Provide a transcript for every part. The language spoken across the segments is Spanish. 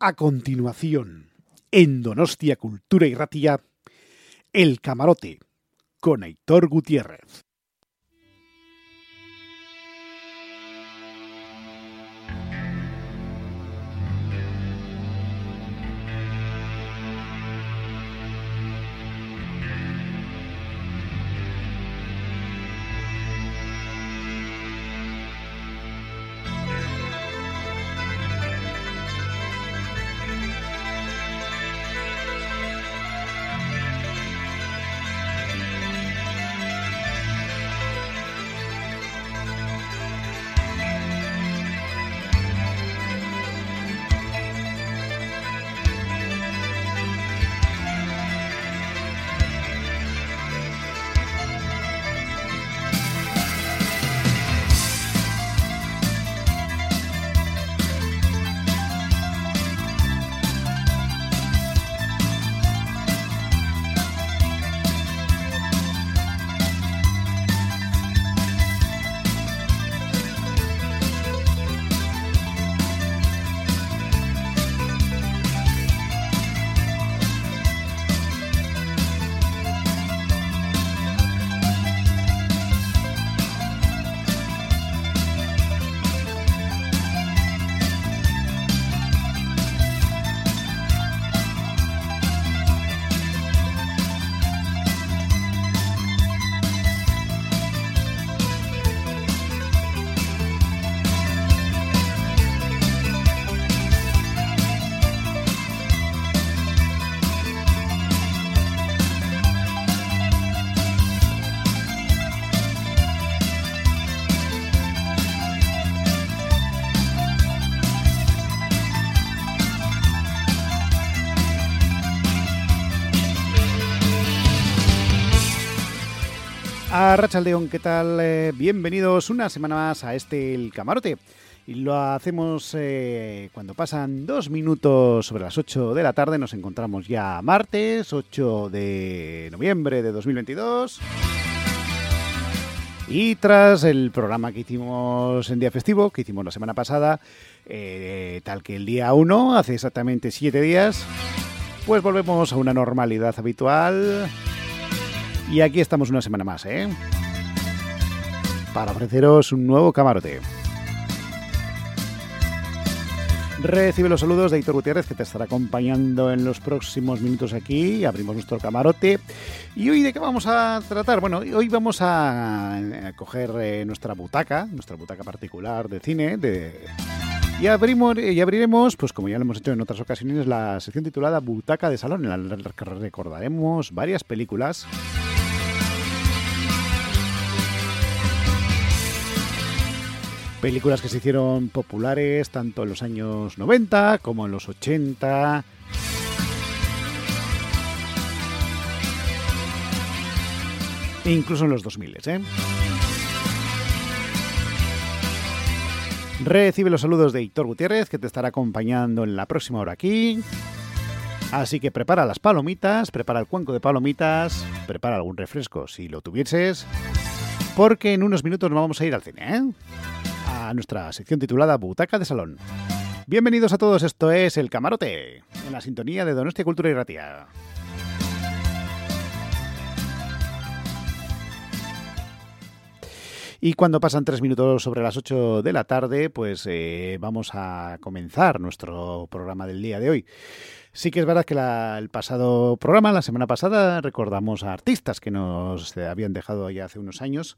A continuación, en Donostia Cultura y Ratilla, El Camarote, con Aitor Gutiérrez. Rachaldeón, ¿qué tal? Eh, bienvenidos una semana más a este El Camarote. Y lo hacemos eh, cuando pasan dos minutos sobre las 8 de la tarde. Nos encontramos ya martes, 8 de noviembre de 2022. Y tras el programa que hicimos en día festivo, que hicimos la semana pasada, eh, tal que el día 1, hace exactamente 7 días, pues volvemos a una normalidad habitual y aquí estamos una semana más, ¿eh? Para ofreceros un nuevo camarote. Recibe los saludos de Hitor Gutiérrez, que te estará acompañando en los próximos minutos aquí. Abrimos nuestro camarote. ¿Y hoy de qué vamos a tratar? Bueno, hoy vamos a coger eh, nuestra butaca, nuestra butaca particular de cine, de... Abrimos, y abriremos, pues como ya lo hemos hecho en otras ocasiones, la sección titulada Butaca de Salón, en la que recordaremos varias películas Películas que se hicieron populares tanto en los años 90 como en los 80. E incluso en los 2000, ¿eh? Recibe los saludos de Héctor Gutiérrez, que te estará acompañando en la próxima hora aquí. Así que prepara las palomitas, prepara el cuenco de palomitas, prepara algún refresco si lo tuvieses, porque en unos minutos nos vamos a ir al cine, ¿eh? A nuestra sección titulada Butaca de Salón. Bienvenidos a todos, esto es El Camarote, en la sintonía de Donostia Cultura y Ratia. Y cuando pasan tres minutos sobre las 8 de la tarde, pues eh, vamos a comenzar nuestro programa del día de hoy. Sí que es verdad que el pasado programa, la semana pasada, recordamos a artistas que nos habían dejado ya hace unos años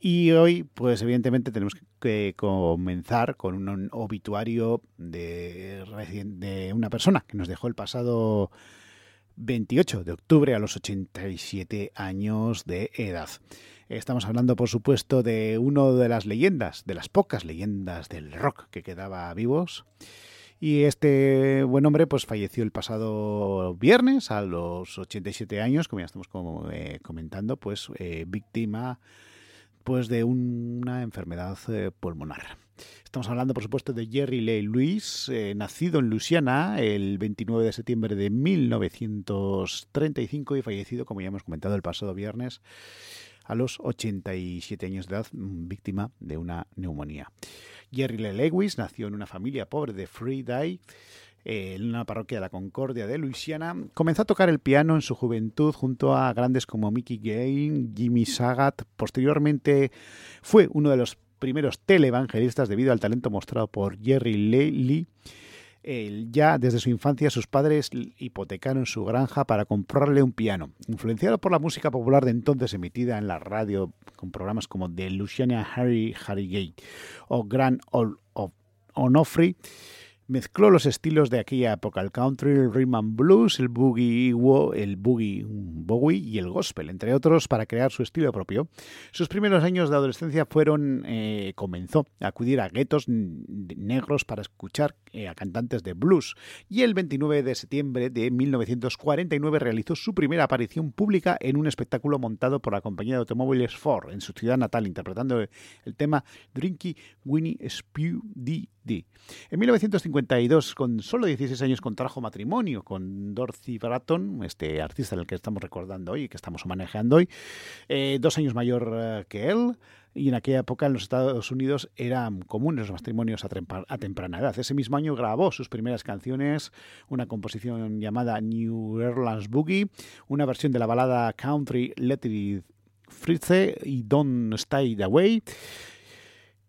y hoy, pues evidentemente tenemos que comenzar con un obituario de, una persona que nos dejó el pasado 28 de octubre a los 87 años de edad. Estamos hablando, por supuesto, de uno de las leyendas, de las pocas leyendas del rock que quedaba vivos. Y este buen hombre pues falleció el pasado viernes a los 87 años, como ya estamos eh, comentando, pues eh, víctima pues de una enfermedad eh, pulmonar. Estamos hablando, por supuesto, de Jerry Lee Lewis, nacido en Luisiana el 29 de septiembre de 1935 y fallecido, como ya hemos comentado el pasado viernes, a los 87 años de edad, víctima de una neumonía. Jerry Lee Lewis nació en una familia pobre de Free en una parroquia de la Concordia de Luisiana. Comenzó a tocar el piano en su juventud junto a grandes como Mickey Gay, Jimmy Sagat. Posteriormente fue uno de los primeros televangelistas debido al talento mostrado por Jerry Lee ya desde su infancia sus padres hipotecaron su granja para comprarle un piano. Influenciado por la música popular de entonces emitida en la radio con programas como The Luciana Harry Gate o Grand of Onofre, Mezcló los estilos de aquella época, el country, el rhythm and blues, el boogie, el boogie, bowie y el gospel, entre otros, para crear su estilo propio. Sus primeros años de adolescencia fueron, eh, comenzó a acudir a guetos negros para escuchar eh, a cantantes de blues y el 29 de septiembre de 1949 realizó su primera aparición pública en un espectáculo montado por la compañía de automóviles Ford en su ciudad natal, interpretando el tema Drinky Winnie Spew D. En 1952, con solo 16 años, contrajo matrimonio con Dorothy Bratton, este artista del que estamos recordando hoy y que estamos manejando hoy, eh, dos años mayor eh, que él. Y en aquella época en los Estados Unidos eran comunes los matrimonios a, a, temprana edad. Ese mismo año grabó sus primeras canciones, una composición llamada New Orleans Boogie, una versión de la balada country Let It Fritze y Don't Stay Away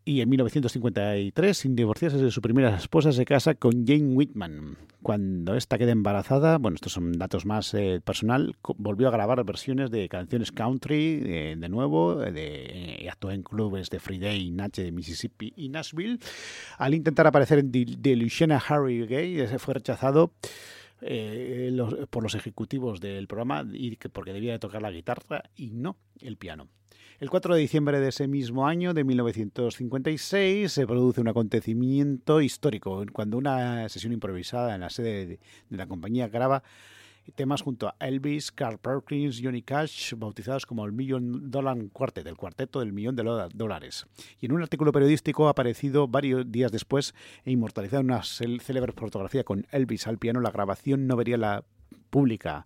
y en 1953, sin divorciarse de su primera esposa, se casa con Jane Whitman. Cuando esta queda embarazada, bueno, estos son datos más eh, personal, volvió a grabar versiones de canciones country eh, de nuevo, eh, de, actuó en clubes de Friday, Natch de Mississippi y Nashville. Al intentar aparecer en The, Luciana Harry Gay, se fue rechazado. por los ejecutivos del programa porque debía de tocar la guitarra y no el piano. El 4 de diciembre de ese mismo año, de 1956, se produce un acontecimiento histórico, cuando una sesión improvisada en la sede de, la compañía graba temas junto a Elvis, Carl Perkins, Johnny Cash, bautizados como el Million Dollar Quartet, el cuarteto del millón de dólares. Y en un artículo periodístico aparecido varios días después e inmortalizado en una célebre fotografía con Elvis al piano, la grabación no vería la pública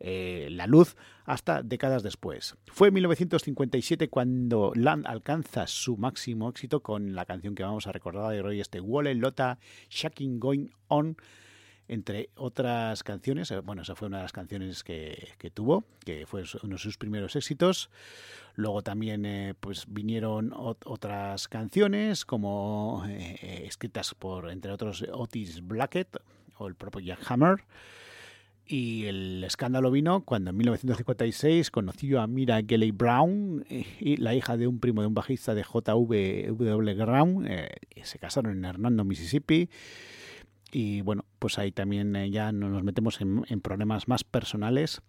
eh, la luz hasta décadas después. Fue en 1957 cuando Land alcanza su máximo éxito con la canción que vamos a recordar de hoy, este Wole Lota Shaking Going On, entre otras canciones. Eh, bueno, esa fue una de las canciones que, tuvo, que fue uno de sus primeros éxitos. Luego también eh, pues vinieron otras canciones como escritas por, entre otros, Otis Blackett o el propio Jack Hammer. Y el escándalo vino cuando en 1956 conoció a Mira Gelley Brown, y la hija de un primo de un bajista de J.W. Brown. Eh, se casaron en Hernando, Mississippi. Y bueno, pues ahí también eh, ya nos metemos en, problemas más personales.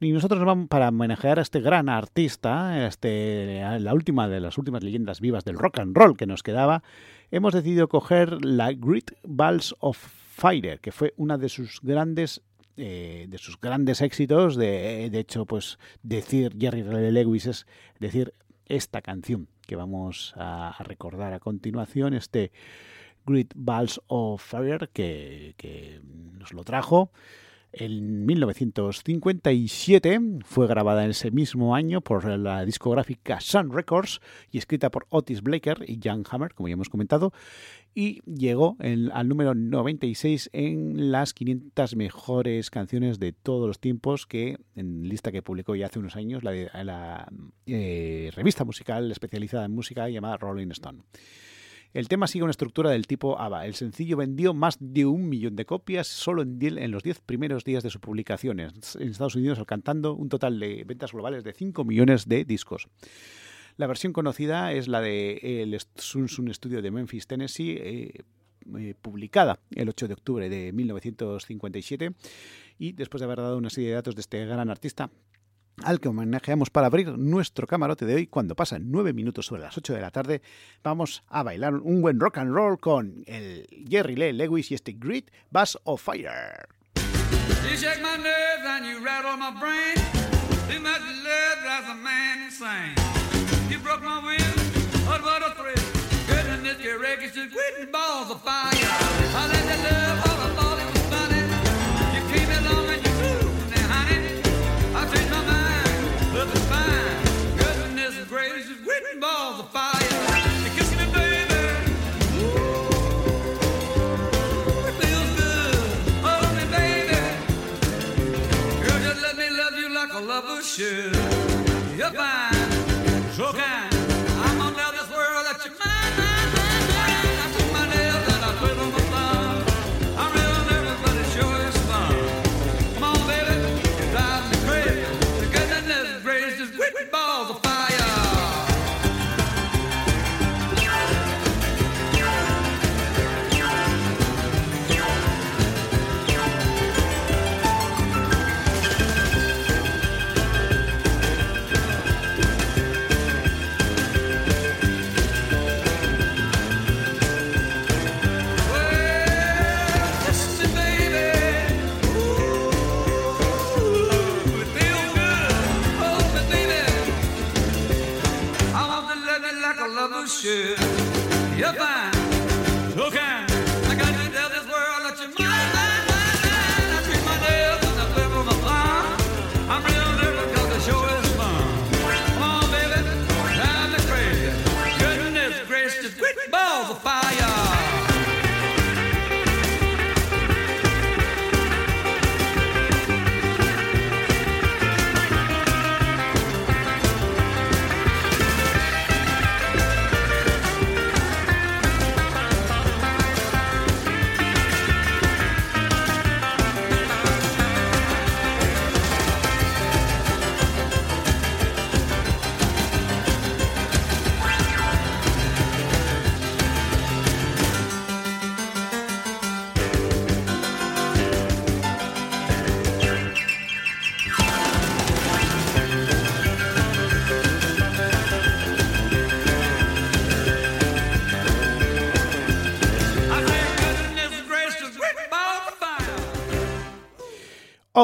Y nosotros vamos para manejar a este gran artista, este, la última de las últimas leyendas vivas del rock and roll que nos quedaba, hemos decidido coger la Great Balls of Fire, que fue una de sus grandes eh, de sus grandes éxitos. De, de, hecho, pues decir Jerry Lewis es decir esta canción que vamos a, recordar a continuación, este Great Balls of Fire que, que nos lo trajo. En 1957 fue grabada en ese mismo año por la discográfica Sun Records y escrita por Otis Blaker y Jan Hammer, como ya hemos comentado, y llegó al número 96 en las 500 mejores canciones de todos los tiempos que en lista que publicó ya hace unos años la, eh, revista musical especializada en música llamada Rolling Stone. El tema sigue una estructura del tipo ABBA. El sencillo vendió más de un millón de copias solo en, en los 10 primeros días de su publicación en Estados Unidos, alcanzando un total de ventas globales de 5 millones de discos. La versión conocida es la de el Sun Sun Studio de Memphis, Tennessee, eh, eh, publicada el 8 de octubre de 1957 y después de haber dado una serie de datos de este gran artista, al que homenajeamos para abrir nuestro camarote de hoy cuando pasan nueve minutos sobre las 8 de la tarde. Vamos a bailar un buen rock and roll con el Jerry Lee Lewis y este Great Bass of Fire. You shake my and you my brain. You broke my balls of fire. spitting balls of fire. Kissing me, baby. Ooh. It feels good. Hold me, baby. Girl, just let me love you like a lover should. Should.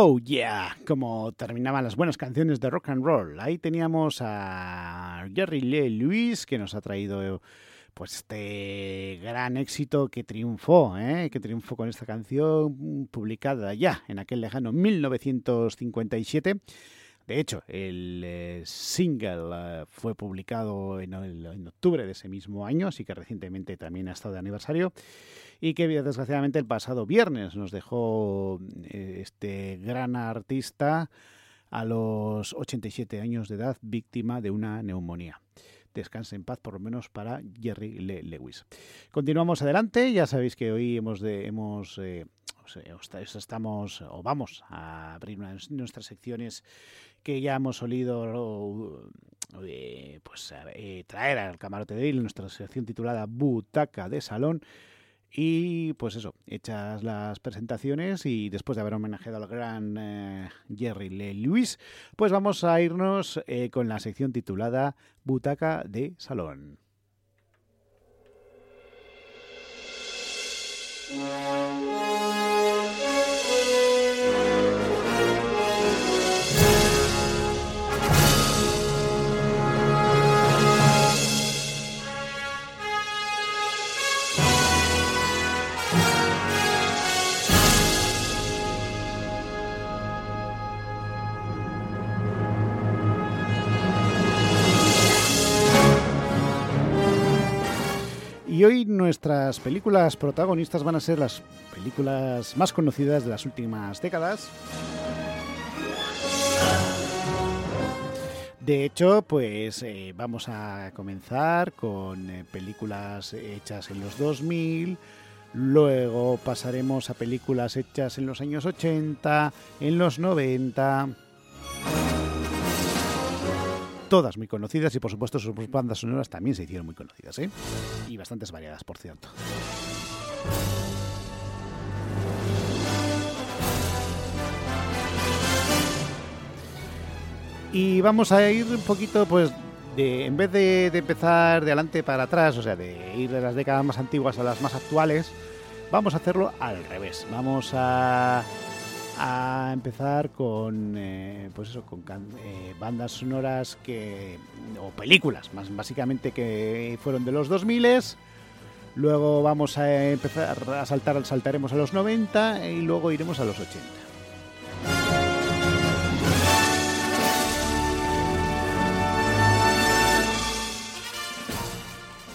Oh yeah, como terminaban las buenas canciones de rock and roll. Ahí teníamos a Jerry Lee Lewis que nos ha traído pues este gran éxito que triunfó, ¿eh? que triunfó con esta canción publicada ya en aquel lejano 1957. De hecho, el eh, single eh, fue publicado en, octubre de ese mismo año, así que recientemente también ha estado de aniversario y que desgraciadamente el pasado viernes nos dejó eh, este gran artista a los 87 años de edad víctima de una neumonía. Descanse en paz, por lo menos para Jerry Le- Lewis. Continuamos adelante. Ya sabéis que hoy hemos, de, hemos eh, estamos o vamos a abrir una nuestras secciones que ya hemos solido eh, pues, traer al camarote de hoy, nuestra sección titulada Butaca de Salón. Y pues eso, hechas las presentaciones y después de haber homenajeado al gran eh, Jerry Lee Lewis, pues vamos a irnos eh, con la sección titulada Butaca de Salón. nuestras películas protagonistas van a ser las películas más conocidas de las últimas décadas. De hecho, pues eh, vamos a comenzar con eh, películas hechas en los 2000, luego pasaremos a películas hechas en los años 80, en los 90 todas muy conocidas y por supuesto sus bandas sonoras también se hicieron muy conocidas, ¿eh? Y bastantes variadas, por cierto. Y vamos a ir un poquito, pues, de, en vez de, de empezar de adelante para atrás, o sea, de ir de las décadas más antiguas a las más actuales, vamos a hacerlo al revés. Vamos a a empezar con eh, pues eso con eh, bandas sonoras que o películas más básicamente que fueron de los 2000 luego vamos a empezar a saltar saltaremos a los 90 y luego iremos a los 80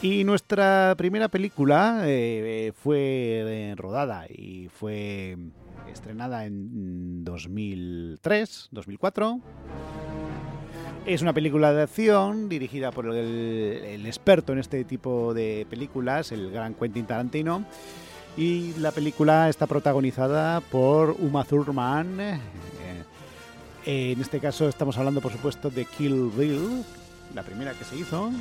Y nuestra primera película eh, fue rodada y fue estrenada en 2003, 2004. Es una película de acción dirigida por el, experto en este tipo de películas, el gran Quentin Tarantino. Y la película está protagonizada por Uma Thurman. en este caso estamos hablando, por supuesto, de Kill Bill, la primera que se hizo.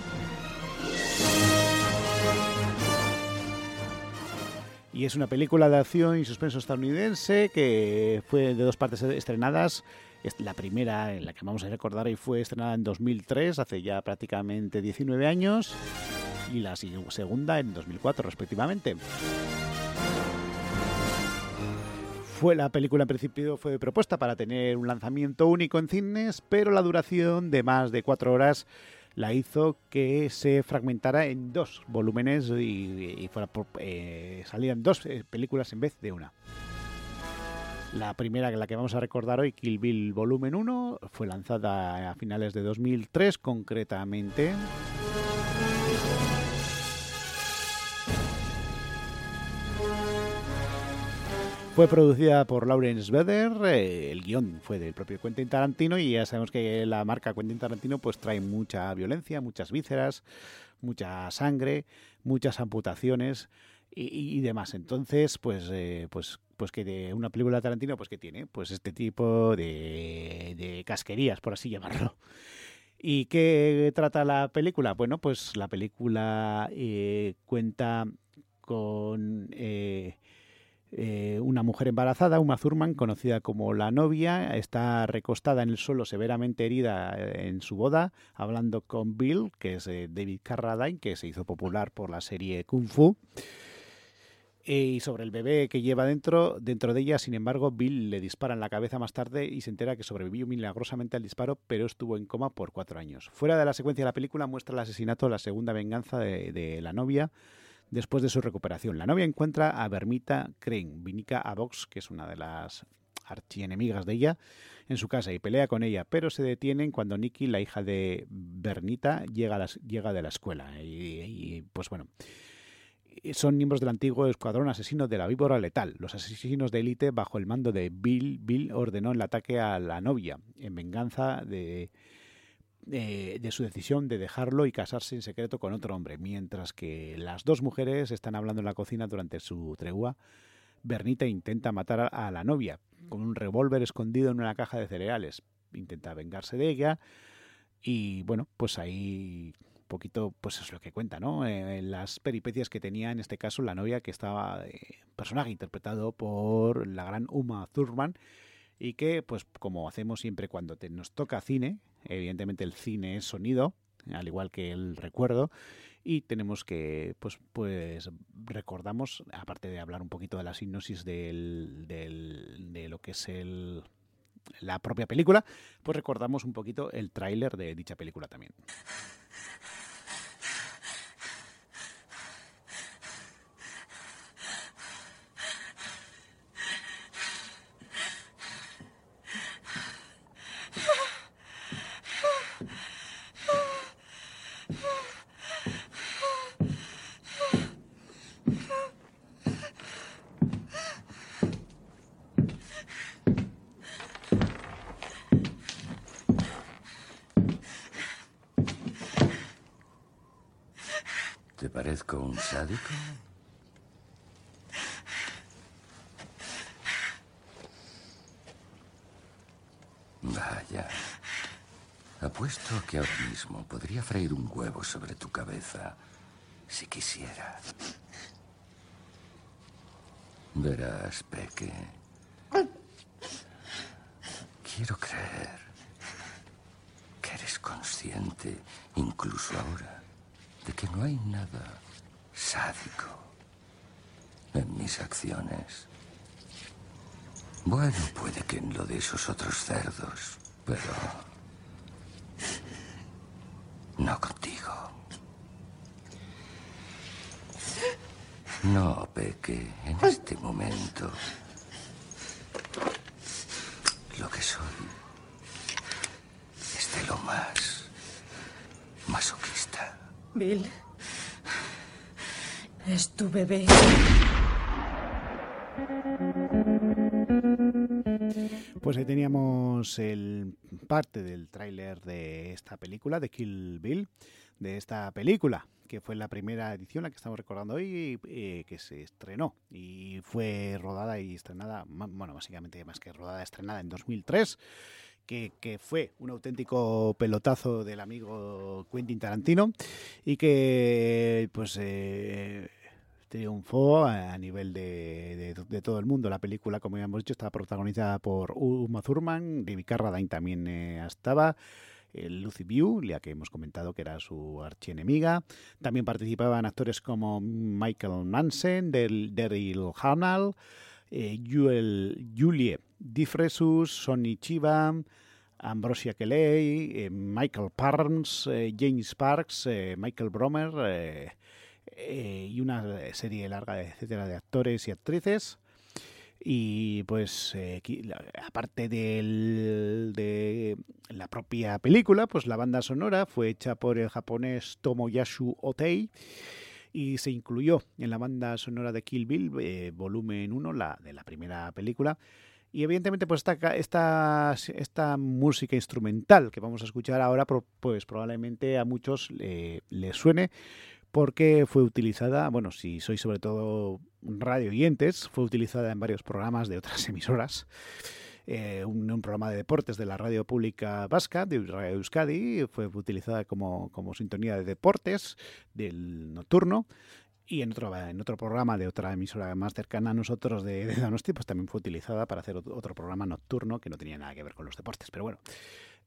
Y es una película de acción y suspenso estadounidense que fue de dos partes estrenadas. Es La primera, en la que vamos a recordar, y fue estrenada en 2003, hace ya prácticamente 19 años. Y la segunda en 2004, respectivamente. Fue la película en principio fue propuesta para tener un lanzamiento único en cines, pero la duración de más de cuatro horas la hizo que se fragmentara en dos volúmenes y, y fuera por- eh, salieran dos eh, películas en vez de una. La primera, la que vamos a recordar hoy, Kill Bill Volumen 1, fue lanzada a finales de 2003 concretamente. Fue producida por Lawrence Vedder, eh, el guion fue del propio Quentin Tarantino y ya sabemos que la marca Quentin Tarantino pues trae mucha violencia, muchas vísceras, mucha sangre, muchas amputaciones y, demás. Entonces, pues, eh, pues, pues que de una película Tarantino, pues que tiene, pues este tipo de, de casquerías, por así llamarlo. ¿Y qué trata la película? Bueno, pues la película eh, cuenta con eh, una mujer embarazada, Uma Thurman, conocida como la novia, está recostada en el suelo severamente herida eh, en su boda, hablando con Bill, que es eh, David Carradine, que se hizo popular por la serie Kung Fu. Y sobre el bebé que lleva dentro, dentro de ella, sin embargo, Bill le dispara en la cabeza más tarde y se entera que sobrevivió milagrosamente al disparo, pero estuvo en coma por cuatro años. Fuera de la secuencia de la película muestra el asesinato, la segunda venganza de la novia después de su recuperación. La novia encuentra a Bermita Crane, vinica a Vox, que es una de las archienemigas de ella, en su casa y pelea con ella, pero se detienen cuando Nikki, la hija de Bernita, llega, a de la escuela. Y, y, pues bueno, son miembros del antiguo escuadrón asesino de la víbora letal. Los asesinos de élite, bajo el mando de Bill, Bill ordenó el ataque a la novia en venganza de, de, de su decisión de dejarlo y casarse en secreto con otro hombre, mientras que las dos mujeres están hablando en la cocina durante su tregua. Bernita intenta matar a, a la novia con un revólver escondido en una caja de cereales. Intenta vengarse de ella y bueno, pues ahí un poquito, pues es lo que cuenta, ¿no? Eh, las peripecias que tenía en este caso la novia que estaba, eh, personaje interpretado por la gran Uma Thurman y que, pues como hacemos siempre cuando te- nos toca cine, evidentemente el cine es sonido, al igual que el recuerdo, y tenemos que, pues, pues recordamos, aparte de hablar un poquito de la sinopsis del, de lo que es el, la propia película, pues recordamos un poquito el tráiler de dicha película también. ¿Te parezco un sádico? Vaya. Mismo podría freír un huevo sobre tu cabeza si quisiera. Verás, Peque. Quiero creer que eres consciente, incluso ahora, de que no hay nada sádico en mis acciones. Bueno, puede que en lo de esos otros cerdos, pero no contigo. No, Peque, en este momento lo que soy es de lo más masoquista. Bill. Es tu bebé. Pues ahí teníamos el parte del tráiler de esta película, de Kill Bill, de esta película, que fue la primera edición, la que estamos recordando hoy, eh, que se estrenó y fue rodada y estrenada, bueno, básicamente más que rodada, estrenada en 2003. Que, que fue un auténtico pelotazo del amigo Quentin Tarantino y que pues eh, triunfó a nivel de, de- todo el mundo. La película, como ya hemos dicho, estaba protagonizada por Uma Thurman, David Carradine también eh, estaba, eh, Lucy Liu, la que hemos comentado que era su archienemiga. También participaban actores como Michael Manson, Del- Daryl Hannah, eh, Julie Difresus, Sonny Chiba, Ambrosia Kelly, eh, Michael Parnes, James Parks, Michael Bromer eh, y una serie larga, etcétera, de actores y actrices. Y pues, eh, aparte del- de la propia película, pues la banda sonora fue hecha por el japonés Tomoyasu Otei y se incluyó en la banda sonora de Kill Bill, eh, volumen 1, la de la primera película. Y evidentemente, pues esta, esta, esta música instrumental que vamos a escuchar ahora, pues probablemente a muchos eh, les suene, porque fue utilizada, bueno, si sois sobre todo radio oyentes, fue utilizada en varios programas de otras emisoras. Eh, un, programa de deportes de la radio pública vasca, de Radio Euskadi, fue utilizada como, como sintonía de deportes del nocturno. Y en otro, en otro programa de otra emisora más cercana a nosotros de, de pues también fue utilizada para hacer otro programa nocturno que no tenía nada que ver con los deportes. Pero bueno,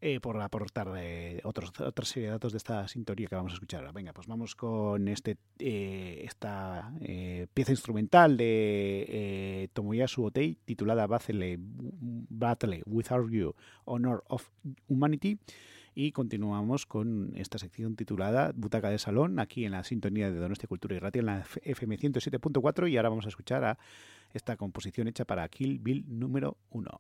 eh, por aportar eh, otros, otra serie de datos de esta sintonía que vamos a escuchar ahora. Venga, pues vamos con este eh, esta eh, pieza instrumental de Tomoyasu Otei titulada Battle, Battle Without You, Honor of Humanity. Y continuamos con esta sección titulada Butaca de Salón, aquí en la sintonía de Donostia Cultura y Radio, en la FM 107.4. Y ahora vamos a escuchar a esta composición hecha para Kill Bill número 1.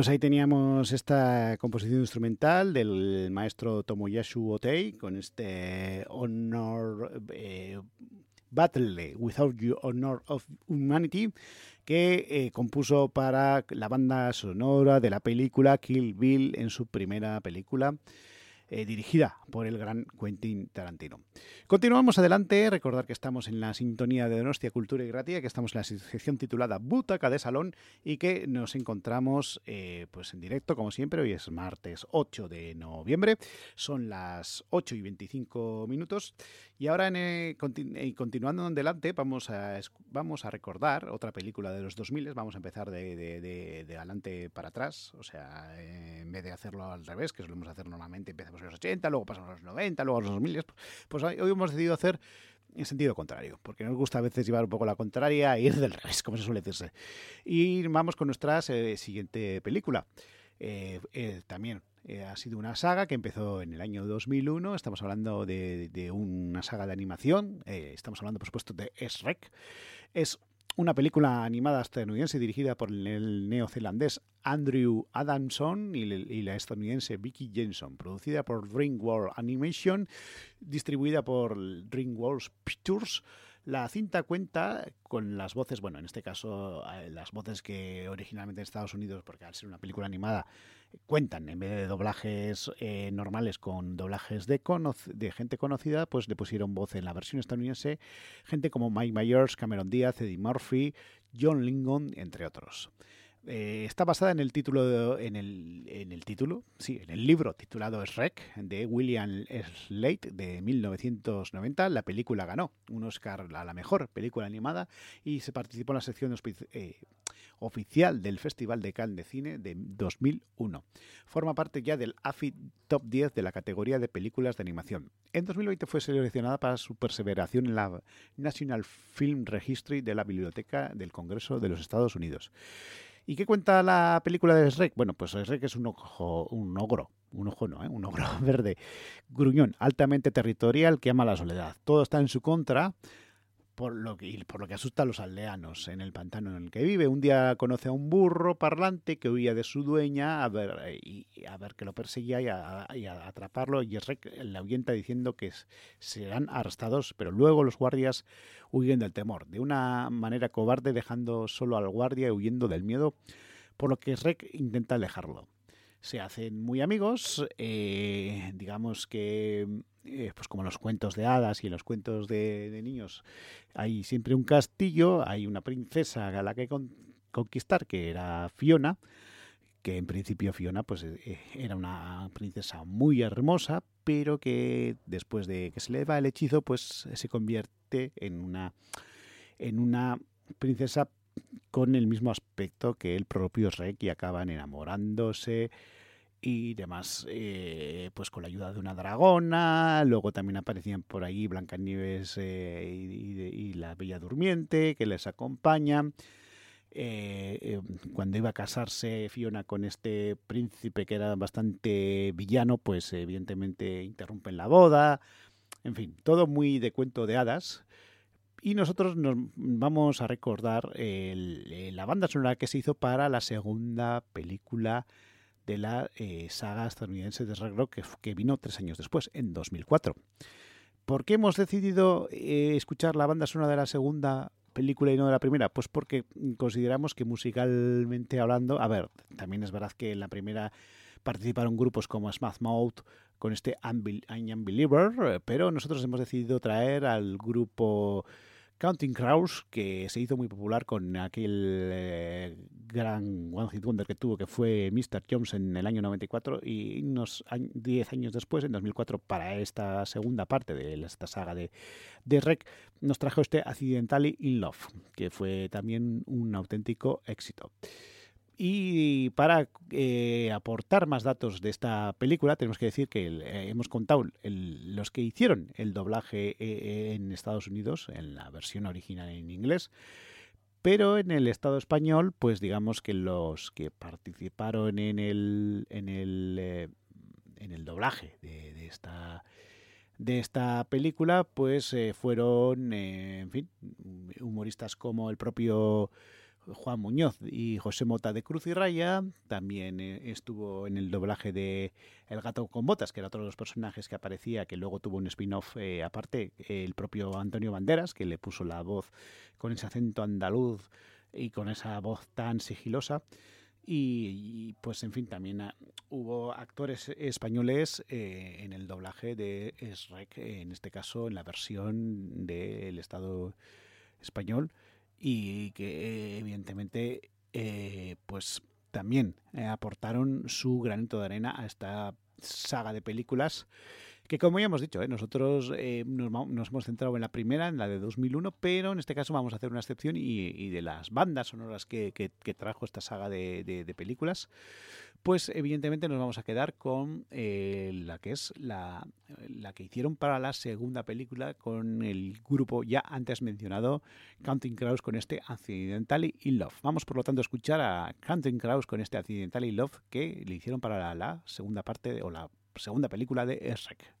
Pues ahí teníamos esta composición instrumental del maestro Tomoyasu Otei con este Honor eh, Battle Without You Honor of Humanity que eh, compuso para la banda sonora de la película Kill Bill en su primera película. Eh, dirigida por el gran Quentin Tarantino. Continuamos adelante, recordar que estamos en la sintonía de Donostia Cultura y Gratia, que estamos en la sección titulada Butaca de Salón y que nos encontramos eh, pues en directo, como siempre, hoy es martes 8 de noviembre, son las 8 y 25 minutos y ahora en, eh, eh, continuando en adelante vamos a, vamos a recordar otra película de los 2000, vamos a empezar de, de, de- de adelante para atrás, o sea, eh, en vez de hacerlo al revés, que solemos hacer normalmente, empezamos en los 80, luego pasamos a los 90, luego a los 2000, pues hoy hemos decidido hacer en sentido contrario, porque nos gusta a veces llevar un poco la contraria e ir del revés, como se suele decirse. Y vamos con nuestra siguiente película. También eh, ha sido una saga que empezó en el año 2001. Estamos hablando de, una saga de animación. eh, estamos hablando, por supuesto, de Shrek. Es una película animada estadounidense dirigida por el neozelandés Andrew Adamson y, la estadounidense Vicky Jensen, producida por DreamWorks Animation, distribuida por DreamWorks Pictures. La cinta cuenta con las voces, bueno, en este caso eh, las voces que originalmente en Estados Unidos, porque al ser una película animada, eh, cuentan en vez de doblajes eh, normales con doblajes de, de gente conocida, pues le pusieron voz en la versión estadounidense gente como Mike Myers, Cameron Díaz, Eddie Murphy, John Lingon, entre otros. Eh, está basada en el título en el, título, sí, en el libro titulado Shrek de William Slate de 1990. La película ganó un Oscar a la mejor película animada y se participó en la sección eh, oficial del Festival de Cannes de Cine de 2001. Forma parte ya del AFI Top 10 de la categoría de películas de animación. En 2020 fue seleccionada para su perseveración en la National Film Registry de la Biblioteca del Congreso de los Estados Unidos. ¿Y qué cuenta la película de Shrek? Bueno, pues Shrek es un ojo, un ogro, un ojo no, ¿eh? un ogro verde, gruñón, altamente territorial que ama la soledad. Todo está en su contra, por lo que, y por lo que asusta a los aldeanos en el pantano en el que vive. Un día conoce a un burro parlante que huía de su dueña a ver, a ver que lo perseguía y a, y a atraparlo. Y le ahuyenta diciendo que serán arrestados, pero luego los guardias huyen del temor, de una manera cobarde, dejando solo al guardia y huyendo del miedo, por lo que Shrek intenta alejarlo. Se hacen muy amigos, eh, digamos que, eh, pues como en los cuentos de hadas y en los cuentos de, niños, hay siempre un castillo, hay una princesa a la que con- conquistar, que era Fiona, que en principio Fiona pues eh, era una princesa muy hermosa, pero que después de que se le va el hechizo, pues se convierte en una en una princesa con el mismo aspecto que el propio Shrek y acaban enamorándose y demás, eh, pues con la ayuda de una dragona, luego también aparecían por ahí Blancanieves eh, y, la Bella Durmiente que les acompañan. Eh, eh, cuando iba a casarse Fiona con este príncipe que era bastante villano, pues evidentemente interrumpen la boda. En fin, todo muy de cuento de hadas. Y nosotros nos vamos a recordar la banda sonora que se hizo para la segunda película de la eh, saga estadounidense de Ragnarok que, que vino tres años después, en 2004. ¿Por qué hemos decidido eh, escuchar la banda sonora de la segunda película y no de la primera? Pues porque consideramos que musicalmente hablando, a ver, también es verdad que en la primera participaron grupos como Smash Mouth con este I'm Unbeliever, eh, pero nosotros hemos decidido traer al grupo Counting Crows, que se hizo muy popular con aquel eh, gran One Hit Wonder que tuvo, que fue Mr. Jones en el año 94, y unos 10 años después, en 2004, para esta segunda parte de esta saga de, de Rec, nos trajo este Accidentally in Love, que fue también un auténtico éxito. Y para eh, aportar más datos de esta película, tenemos que decir que eh, hemos contado los que hicieron el doblaje eh, en Estados Unidos, en la versión original en inglés, pero en el Estado español, pues digamos que los que participaron en el, en el, en el doblaje de, de esta de esta película, pues fueron, en fin, humoristas como el propio Juan Muñoz y José Mota de Cruz y Raya. También eh, estuvo en el doblaje de El gato con botas, que era otro de los personajes que aparecía, que luego tuvo un spin-off eh, aparte, el propio Antonio Banderas, que le puso la voz con ese acento andaluz y con esa voz tan sigilosa. y, y, pues en fin, también ah, hubo actores españoles eh, en el doblaje de Shrek, en este caso en la versión del Estado español y que evidentemente eh, pues también eh, aportaron su granito de arena a esta saga de películas que como ya hemos dicho, ¿eh? nosotros eh, nos, hemos centrado en la primera, en la de 2001, pero en este caso vamos a hacer una excepción y, de las bandas sonoras que, que- trajo esta saga de películas, pues evidentemente nos vamos a quedar con eh, la que es la, la que hicieron para la segunda película con el grupo ya antes mencionado Counting Crows con este Accidentally in Love. Vamos por lo tanto a escuchar a Counting Crows con este Accidentally in Love que le hicieron para la, la segunda parte o la segunda película de Shrek.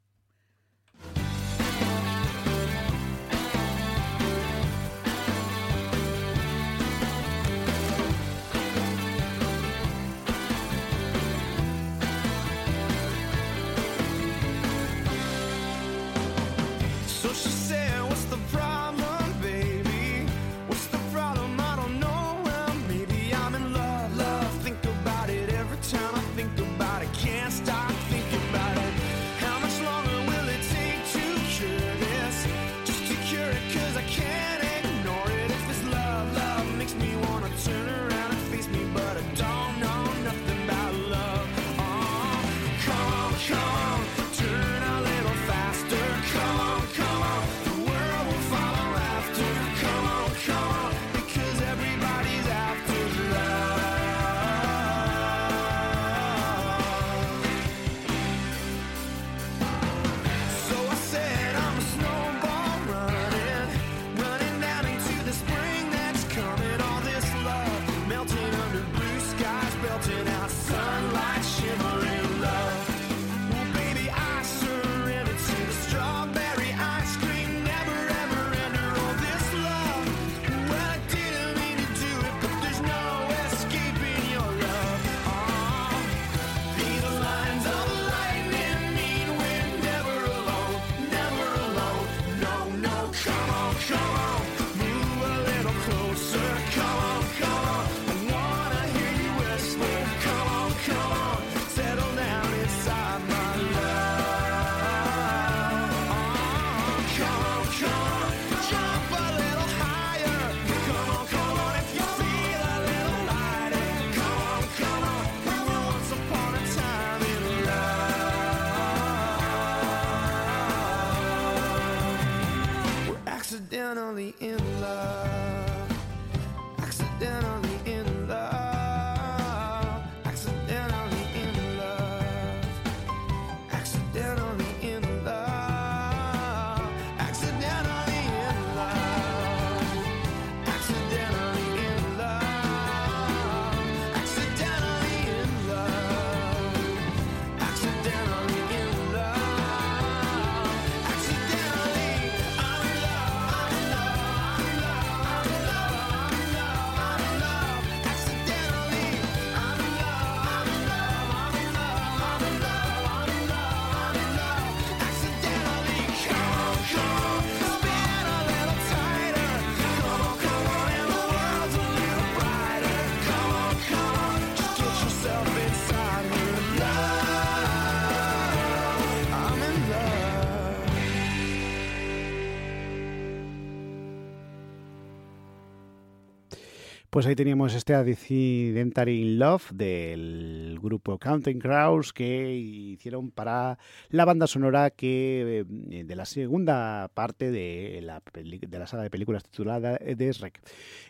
Pues ahí teníamos este Accidentally in Love del grupo Counting Crows que hicieron para la banda sonora que eh, de la segunda parte de la, de la saga de películas titulada de Shrek.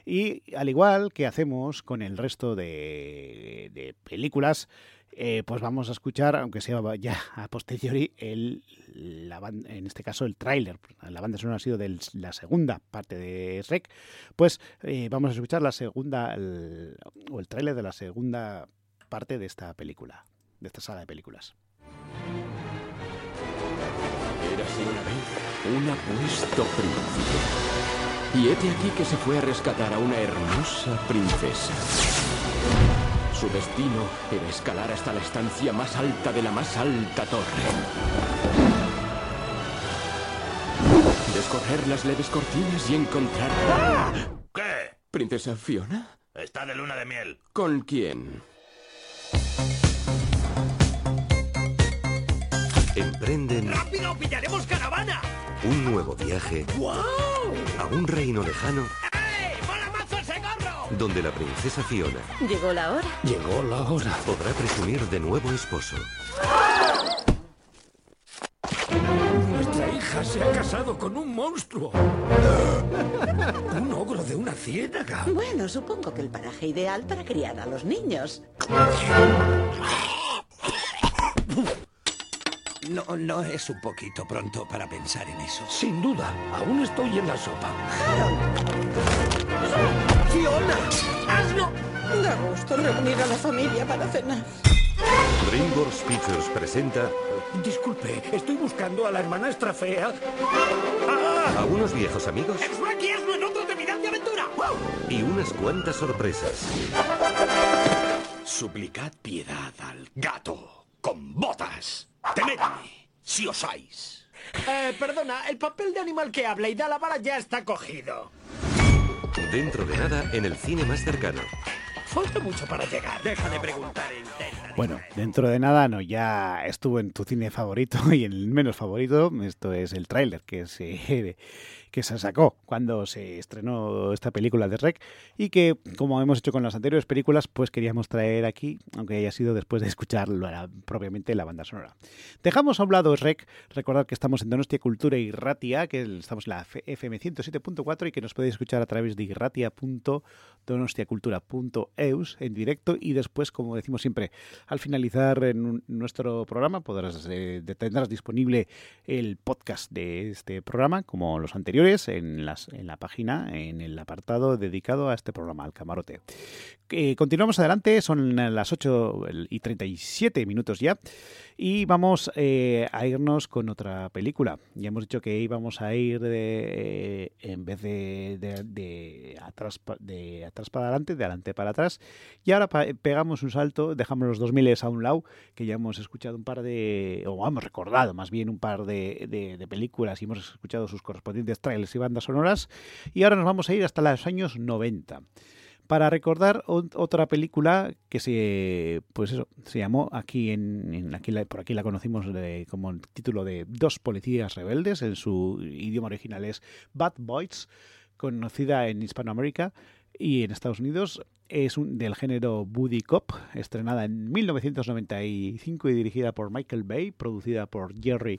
Y al igual que hacemos con el resto de, de películas, eh, pues vamos a escuchar, aunque sea ya a posteriori, el, en este caso el tráiler. La banda sonora ha sido de la segunda parte de Shrek. Pues eh, vamos a escuchar la segunda, o el tráiler de la segunda parte de esta película, de esta saga de películas. Érase una vez un apuesto príncipe. Y hete aquí que se fue a rescatar a una hermosa princesa. Su destino era escalar hasta la estancia más alta de la más alta torre. Descorrer las leves cortinas y encontrar... ¿Qué? ¿Princesa Fiona? Está de luna de miel. ¿Con quién? Emprenden ¡Rápido, pillaremos caravana! un nuevo viaje ¡Wow! a un reino lejano ¡Eh! ¡Mola mazo ese gorro! donde la princesa Fiona Llegó la hora. Llegó la hora. podrá presumir de nuevo esposo. Nuestra hija se ha casado con un monstruo. Un ogro de una ciénaga. Bueno, supongo que el paraje ideal para criar a los niños. No, no es un poquito pronto para pensar en eso. Sin duda, aún estoy en la sopa. ¡Fiona! ¡Hazlo! Da gusto reunir a la familia para cenar. DreamWorks Pictures presenta Disculpe, estoy buscando a la hermanastra fea. ¡Ah! a unos viejos amigos ¡Shrek y Asno en otro terminal de aventura! y unas cuantas sorpresas. Suplicad piedad al gato con botas. Temedme, si osáis. Eh, perdona, el papel de animal que habla y da la vara ya está cogido. Dentro de nada en el cine más cercano. Falta mucho para llegar. Deja de preguntar en Bueno, dentro de nada, no, ya estuvo en tu cine favorito y en el menos favorito. Esto es el tráiler que se, que se sacó cuando se estrenó esta película de Rec y que, como hemos hecho con las anteriores películas, pues queríamos traer aquí, aunque haya sido después de escuchar la- propiamente la banda sonora. Dejamos a un lado Rec, recordad que estamos en Donostia Cultura y Ratia, que estamos en la FM 107.4 y que nos podéis escuchar a través de irratia.donostiacultura.eus en directo y después, como decimos siempre, al finalizar en nuestro programa podrás eh, tendrás disponible el podcast de este programa, como los anteriores, en, las, en la página, en el apartado dedicado a este programa, al camarote. Eh, continuamos adelante, son las 8 y 37 minutos ya. Y vamos eh, a irnos con otra película. Ya hemos dicho que íbamos a ir de, eh, en vez de, de- de atrás, de atrás para adelante, de adelante para atrás. Y ahora pegamos un salto, dejamos los 2000 a un lado, que ya hemos escuchado un par de, o hemos recordado más bien un par de- de películas y hemos escuchado sus correspondientes y bandas sonoras. Y ahora nos vamos a ir hasta los años 90 para recordar ot- otra película que se pues eso se llamó aquí en, aquí por aquí la conocimos como el título de Dos policías rebeldes en su idioma original es Bad Boys conocida en Hispanoamérica y en Estados Unidos es del género Buddy Cop estrenada en 1995 y dirigida por Michael Bay producida por Jerry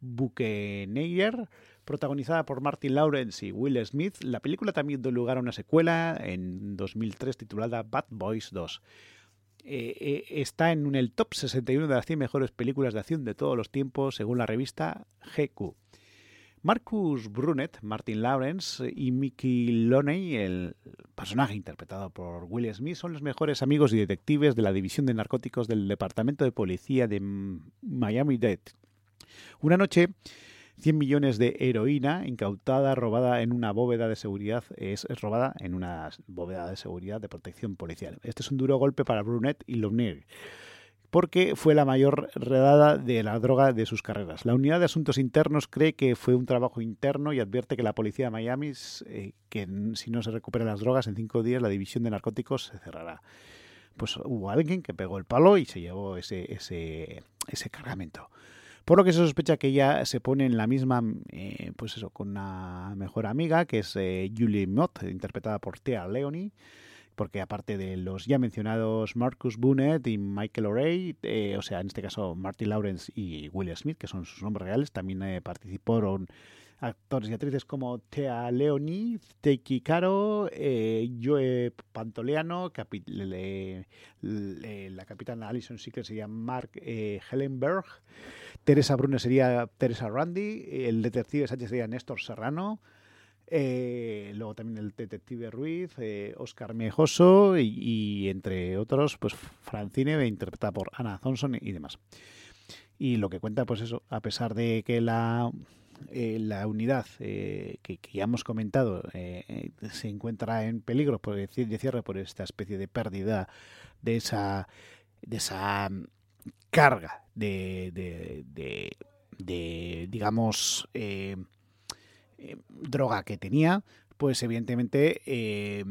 Bucheneier protagonizada por Martin Lawrence y Will Smith. La película también dio lugar a una secuela en 2003 titulada Bad Boys 2. Eh, eh, está en el top 61 de las 100 mejores películas de acción de todos los tiempos según la revista GQ. Marcus Brunet, Martin Lawrence y Mickey Loney, el personaje interpretado por Will Smith, son los mejores amigos y detectives de la División de Narcóticos del Departamento de Policía de Miami-Dade. Una noche 100 millones de heroína incautada, robada en una bóveda de seguridad, es, robada en una bóveda de seguridad de protección policial. Este es un duro golpe para Brunet y Lomnier, porque fue la mayor redada de la droga de sus carreras. La unidad de asuntos internos cree que fue un trabajo interno y advierte que la policía de Miami, eh, que si no se recuperan las drogas en cinco días, la división de narcóticos se cerrará. Pues hubo alguien que pegó el palo y se llevó ese, ese, ese cargamento por lo que se sospecha que ella se pone en la misma, eh, pues eso, con una mejor amiga, que es eh, Julie Mott, interpretada por Thea Leoni, porque aparte de los ya mencionados Marcus Bunet y Michael O'Reilly, eh, o sea, en este caso Martin Lawrence y Will Smith, que son sus nombres reales, también participaron actores y actrices como Thea Leoni, Teiki Caro, Joe Pantoleano, la capitana Alison Seeker sería Mark Hellenberg, Teresa Brune sería Teresa Randy, el detective Sánchez sería Néstor Serrano, eh, luego también el detective Ruiz, eh, Oscar Mejoso y, y entre otros, pues Francine, interpretada por Anna Thompson y demás. Y lo que cuenta, pues eso, a pesar de que la, eh, la unidad eh, que, ya hemos comentado eh, eh, se encuentra en peligro por de cierre por esta especie de pérdida de esa de esa mm, carga de, de, de- digamos eh, eh, droga que tenía pues evidentemente eh,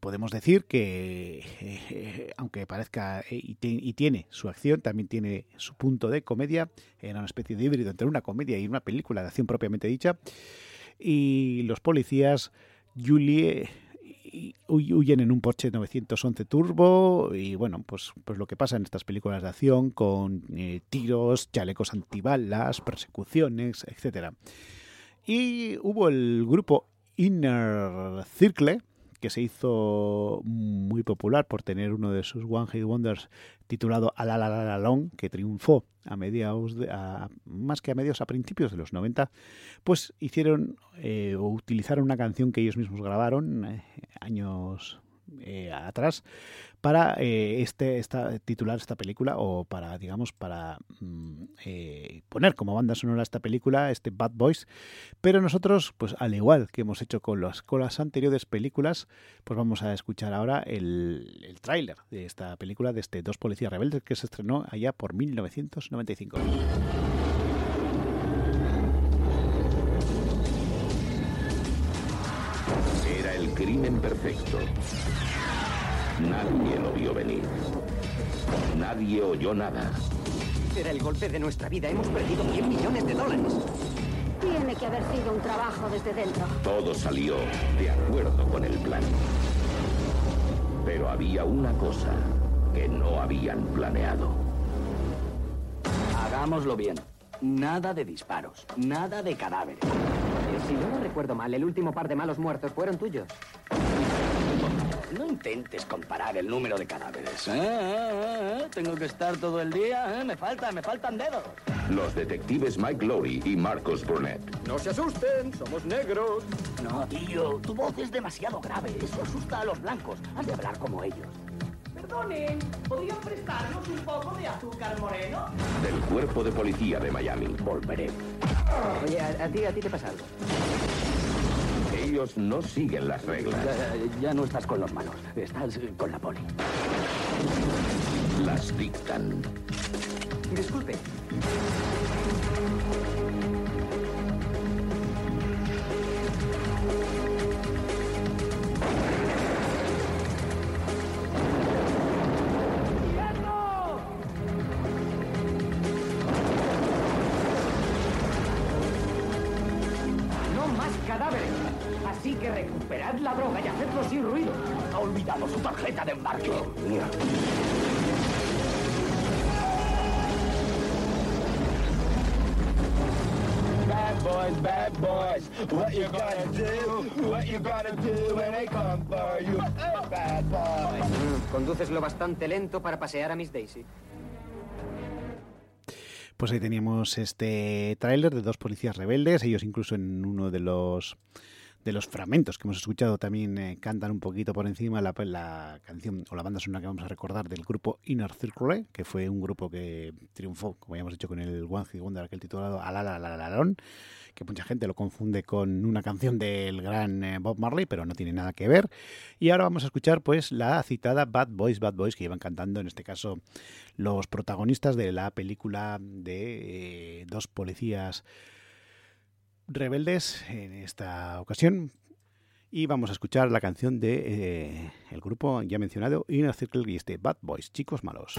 podemos decir que, aunque parezca y, y tiene su acción, también tiene su punto de comedia. Era una especie de híbrido entre una comedia y una película de acción propiamente dicha. Y los policías, Julie huyen en un Porsche 911 Turbo y bueno, pues, pues lo que pasa en estas películas de acción con eh, tiros, chalecos antibalas, persecuciones, etcétera. Y hubo el grupo Inner Circle, que se hizo muy popular por tener uno de sus One Hit Wonders titulado Alalalalong, que triunfó a mediados, de- a- más que a mediados, a principios de los 90, pues hicieron eh, o utilizaron una canción que ellos mismos grabaron eh, años eh, atrás para eh, este esta, titular esta película o para digamos para mm, eh, poner como banda sonora esta película este Bad Boys. Pero nosotros pues al igual que hemos hecho con las con las anteriores películas pues vamos a escuchar ahora el, el tráiler de esta película de este dos policías rebeldes que se estrenó allá por 1995 crimen perfecto. Nadie lo vio venir. Nadie oyó nada. Era el golpe de nuestra vida. Hemos perdido 100 millones de dólares. Tiene que haber sido un trabajo desde dentro. Todo salió de acuerdo con el plan. Pero había una cosa que no habían planeado. Hagámoslo bien. Nada de disparos. Nada de cadáveres. Si yo no recuerdo mal, el último par de malos muertos fueron tuyos. No intentes comparar el número de cadáveres. ¿eh? ¿Eh? ¿Eh? Tengo que estar todo el día. ¿eh? Me faltan, me faltan dedos. Los detectives Mike Lowry y Marcos Burnett. No se asusten, somos negros. No, tío, tu voz es demasiado grave. Eso asusta a los blancos. Has de hablar como ellos. Perdonen, ¿podrían prestarnos un poco de azúcar moreno? Del cuerpo de policía de Miami. Volveré. Oye, a, a ti, a ti te pasa algo. Ellos no siguen las reglas. Ya, ya no estás con los malos. Estás con la poli. Las dictan. Disculpe. De embarque. Bad boys, bad boys, what you gonna do? What you gonna do when they come for you? Bad boys. Mm, Conduces lo bastante lento para pasear a Miss Daisy. Pues ahí teníamos este tráiler de dos policías rebeldes. Ellos incluso en uno de los de los fragmentos que hemos escuchado también eh, cantan un poquito por encima la, la canción o la banda sonora que vamos a recordar del grupo Inner Circle, que fue un grupo que triunfó, como ya hemos dicho, con el One Hit Wonder, aquel titulado Alalalalon, que mucha gente lo confunde con una canción del gran eh, Bob Marley, pero no tiene nada que ver. Y ahora vamos a escuchar pues la citada Bad Boys, Bad Boys, que llevan cantando en este caso los protagonistas de la película de eh, dos policías rebeldes en esta ocasión. Y vamos a escuchar la canción de eh, el grupo ya mencionado Inner Circle y este Bad Boys, chicos malos.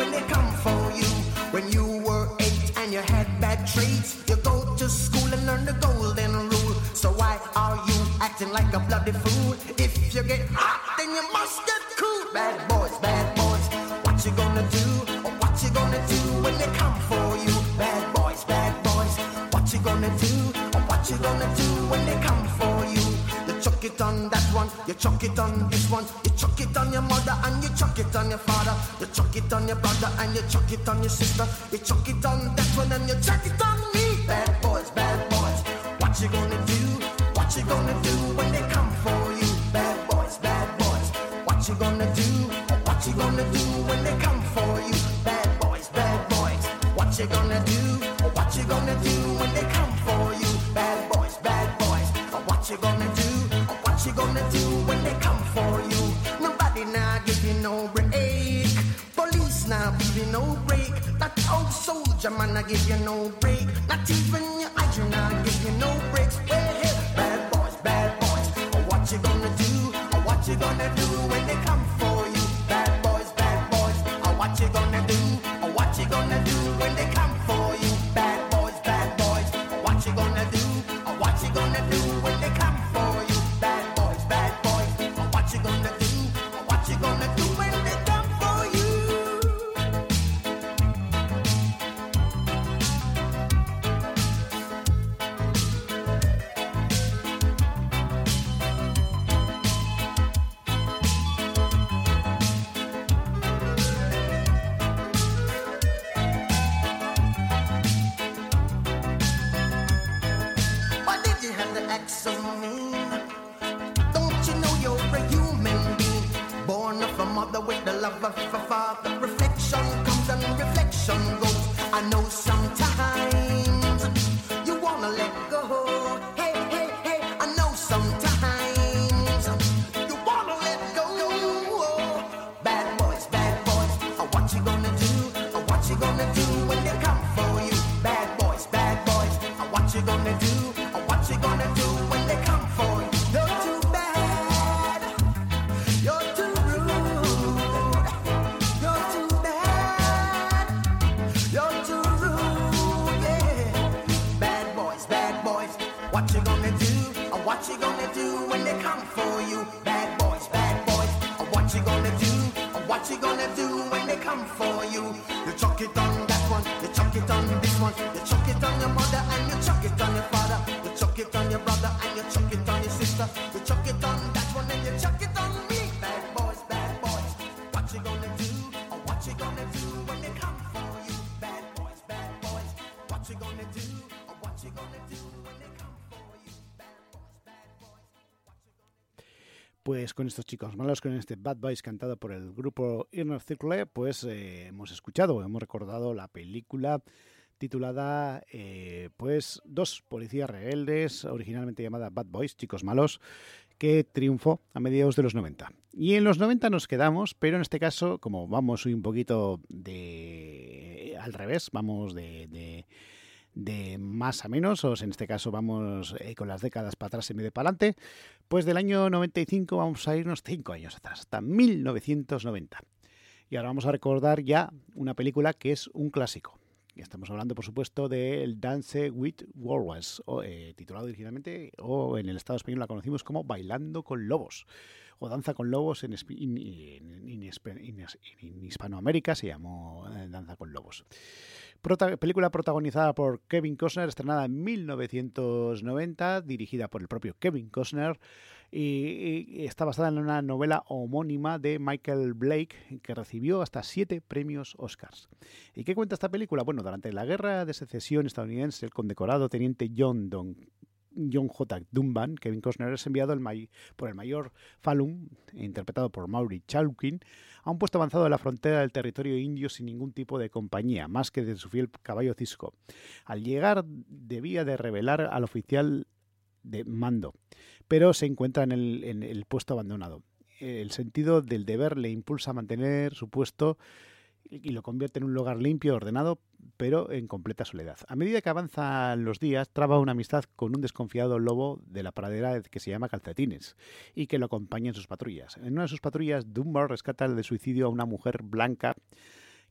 you chuck it on this one, you chuck it on your mother and you chuck it on your father, you chuck it on your brother and you chuck it on your sister, you chuck it on that one and you chuck it Con estos chicos malos, con este Bad Boys cantado por el grupo Inner Circle, pues eh, hemos escuchado, hemos recordado la película titulada eh, pues Dos policías rebeldes, originalmente llamada Bad Boys, chicos malos, que triunfó a mediados de los 90. Y en los 90 nos quedamos, pero en este caso, como vamos un poquito de al revés, vamos de de más a menos, o en este caso vamos eh, con las décadas para atrás y medio para adelante, pues del año 95 vamos a irnos 5 años atrás, hasta 1990. Y ahora vamos a recordar ya una película que es un clásico. Estamos hablando, por supuesto, de El Dance with Wolves, eh, titulado originalmente, o en el Estado español la conocimos como Bailando con Lobos, o Danza con Lobos en, Hispanoamérica se llamó eh, Danza con Lobos. Película protagonizada por Kevin Costner, estrenada en 1990, dirigida por el propio Kevin Costner, y, y está basada en una novela homónima de Michael Blake que recibió hasta siete premios Oscars. ¿Y qué cuenta esta película? Bueno, durante la guerra de secesión estadounidense, el condecorado teniente John Don John J. Dunban, Kevin Costner, es enviado por el mayor Falun, interpretado por Maury Chalkin, a un puesto avanzado de la frontera del territorio indio sin ningún tipo de compañía, más que de su fiel caballo Cisco. Al llegar debía de revelar al oficial de mando, pero se encuentra en el, en el puesto abandonado. El sentido del deber le impulsa a mantener su puesto y lo convierte en un lugar limpio, ordenado, pero en completa soledad. A medida que avanzan los días, traba una amistad con un desconfiado lobo de la pradera que se llama Calcetines y que lo acompaña en sus patrullas. En una de sus patrullas, Dunbar rescata de suicidio a una mujer blanca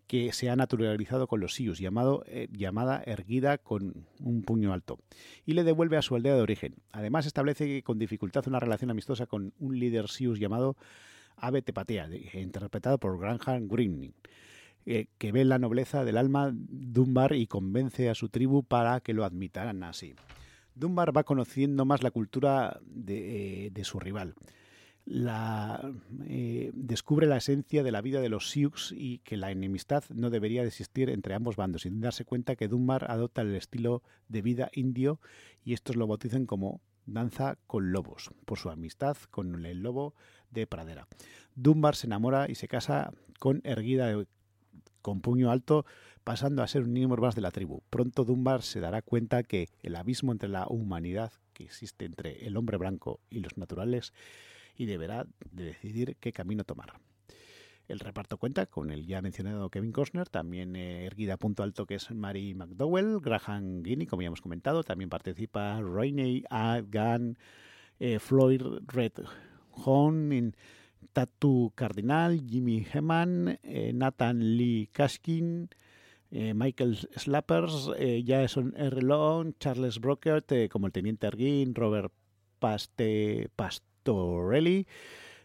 que se ha naturalizado con los Sius, llamado, eh, llamada erguida con un puño alto, y le devuelve a su aldea de origen. Además, establece con dificultad una relación amistosa con un líder Sius llamado Ave Tepatea, interpretado por Graham Greene eh, que ve la nobleza del alma Dunbar y convence a su tribu para que lo admitaran así. Dunbar va conociendo más la cultura de, eh, su rival. la, eh, descubre la esencia de la vida de los Sioux y que la enemistad no debería de existir entre ambos bandos, sin darse cuenta que Dunbar adopta el estilo de vida indio y estos lo bautizan como danza con lobos, por su amistad con el lobo de pradera. Dunbar se enamora y se casa con Erguida con puño alto, pasando a ser un miembro más de la tribu. Pronto Dunbar se dará cuenta que el abismo entre la humanidad que existe entre el hombre blanco y los naturales y deberá de decidir qué camino tomar. El reparto cuenta con el ya mencionado Kevin Costner, también erguida a punto alto que es Mary McDowell, Graham Guinea, como ya hemos comentado, también participa Rainey Adgan, eh, Floyd Red Horn, Tattoo Cardinal, Jimmy Heman, eh, Nathan Lee Kashkin, eh, Michael Slappers, eh, Jason R. Long, Charles Brockert, como el Teniente Erguin, Robert Pastorelli,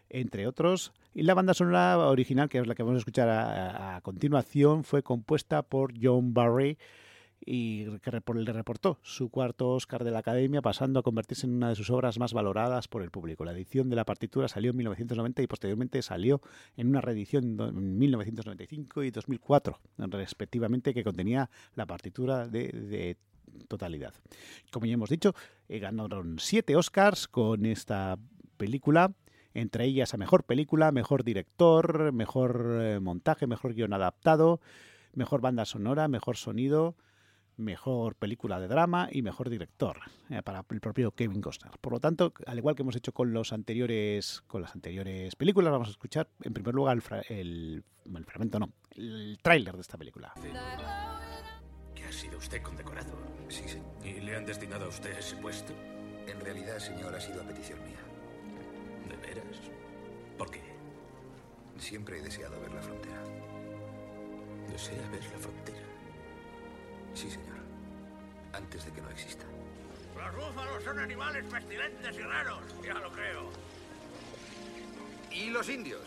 entre otros. Y la banda sonora original, que es la que vamos a escuchar a continuación, fue compuesta por John Barry y que le reportó su cuarto Oscar de la Academia, pasando a convertirse en una de sus obras más valoradas por el público. La edición de la partitura salió en 1990 y posteriormente salió en una reedición en 1995 y 2004, respectivamente, que contenía la partitura de, de totalidad. Como ya hemos dicho, eh, ganaron siete Oscars con esta película entre ellas a mejor película, mejor director, mejor eh, montaje, mejor guion adaptado, mejor banda sonora, mejor sonido, mejor película de drama y mejor director eh, para el propio Kevin Costner. Por lo tanto, al igual que hemos hecho con los anteriores con las anteriores películas, vamos a escuchar en primer lugar el, fra- el, el fragmento, no, el tráiler de esta película. ¿Que ha sido usted condecorado? Sí, sí. ¿Y le han destinado a usted ese puesto? En realidad, señor, ha sido a petición mía. ¿De veras? ¿Por qué? Siempre he deseado ver la frontera. ¿Desea ver la frontera? Sí, señor. Antes de que no exista. Los búfalos son animales pestilentes y raros, ya lo creo. ¿Y los indios?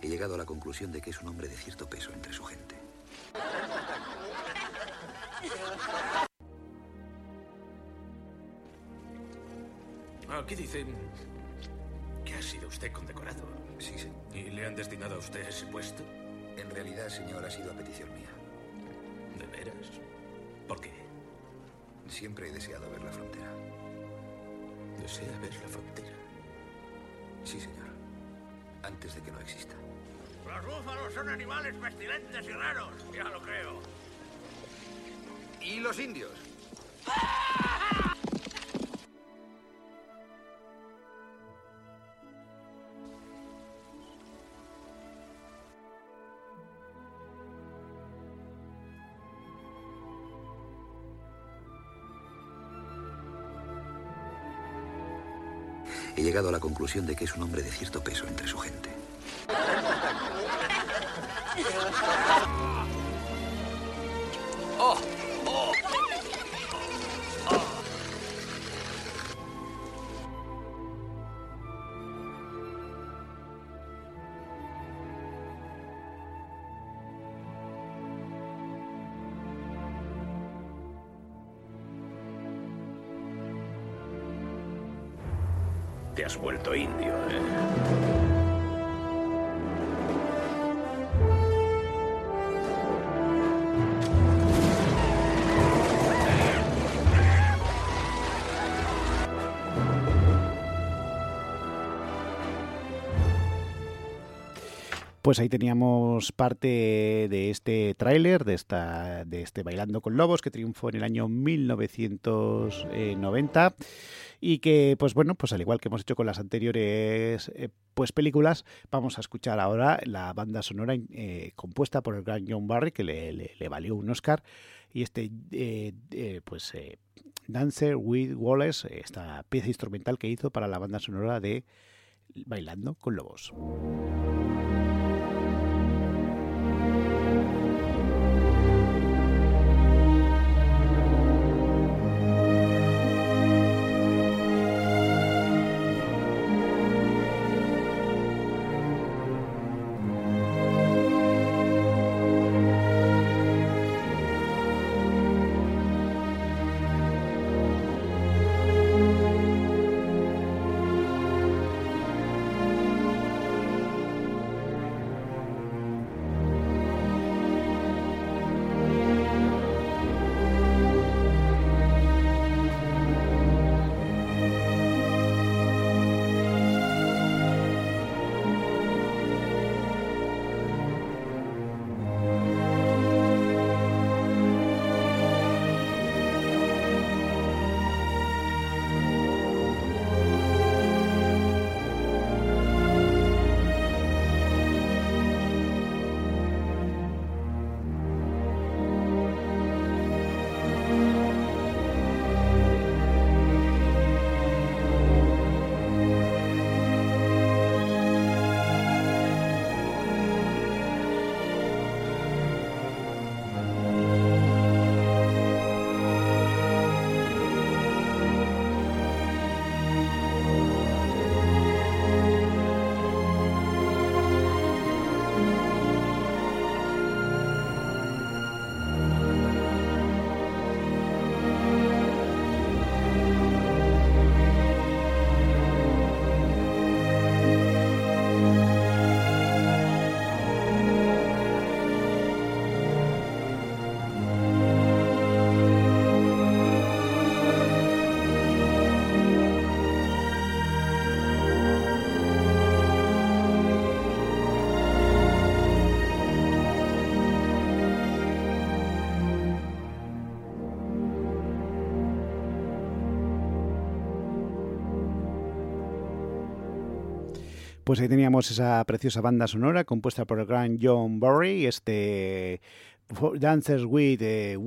He llegado a la conclusión de que es un hombre de cierto peso entre su gente. Aquí dicen que ha sido usted condecorado. Sí, sí. ¿Y le han destinado a usted ese puesto? En realidad, señor, ha sido a petición mía. ¿De veras? ¿Por qué? Siempre he deseado ver la frontera. ¿Desea ver la frontera? Sí, señor. Antes de que no exista. Los búfalos son animales pestilentes y raros, ya lo creo. ¿Y los indios? He llegado a la conclusión de que es un hombre de cierto peso entre su gente. Indio, ¿eh? Pues ahí teníamos parte de este tráiler, de esta, de este Bailando con Lobos, que triunfó en el año 1990 y que, pues bueno, pues al igual que hemos hecho con las anteriores eh, pues películas, vamos a escuchar ahora la banda sonora eh, compuesta por el gran John Barry, que le, le- valió un Oscar, y este, eh, pues, Dancer with Wallace, esta pieza instrumental que hizo para la banda sonora de Bailando con Lobos. Pues teníamos esa preciosa banda sonora compuesta por el gran John Barry, este Dancers with eh,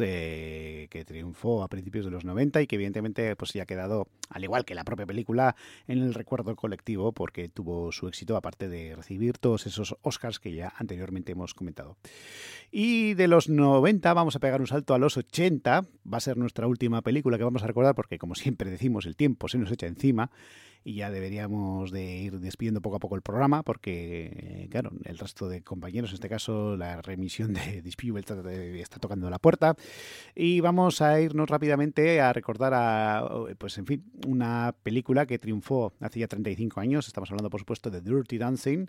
eh, que triunfó a principios de los 90 y que evidentemente pues ya ha quedado, al igual que la propia película, en el recuerdo colectivo porque tuvo su éxito aparte de recibir todos esos Oscars que ya anteriormente hemos comentado. Y de los 90 vamos a pegar un salto a los 80, va a ser nuestra última película que vamos a recordar porque como siempre decimos el tiempo se nos echa encima y ya deberíamos de ir despidiendo poco a poco el programa porque, eh, claro, el resto de compañeros, en este caso la remisión de Dispute está, está tocando la puerta y vamos a irnos rápidamente a recordar a, pues en fin, una película que triunfó hace ya 35 años, estamos hablando por supuesto de Dirty Dancing,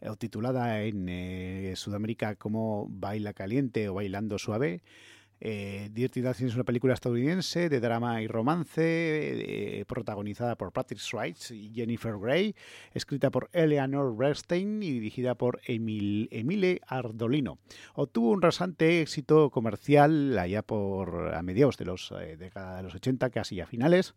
eh, titulada en eh, Sudamérica como Baila Caliente o Bailando Suave. Eh, Dirty Dancing es una película estadounidense de drama y romance eh, protagonizada por Patrick Swayze y Jennifer Grey, escrita por Eleanor Bernstein y dirigida por Emil, Emile Ardolino. Obtuvo un rasante éxito comercial allá por a mediados de los eh, década de los 80, casi a finales.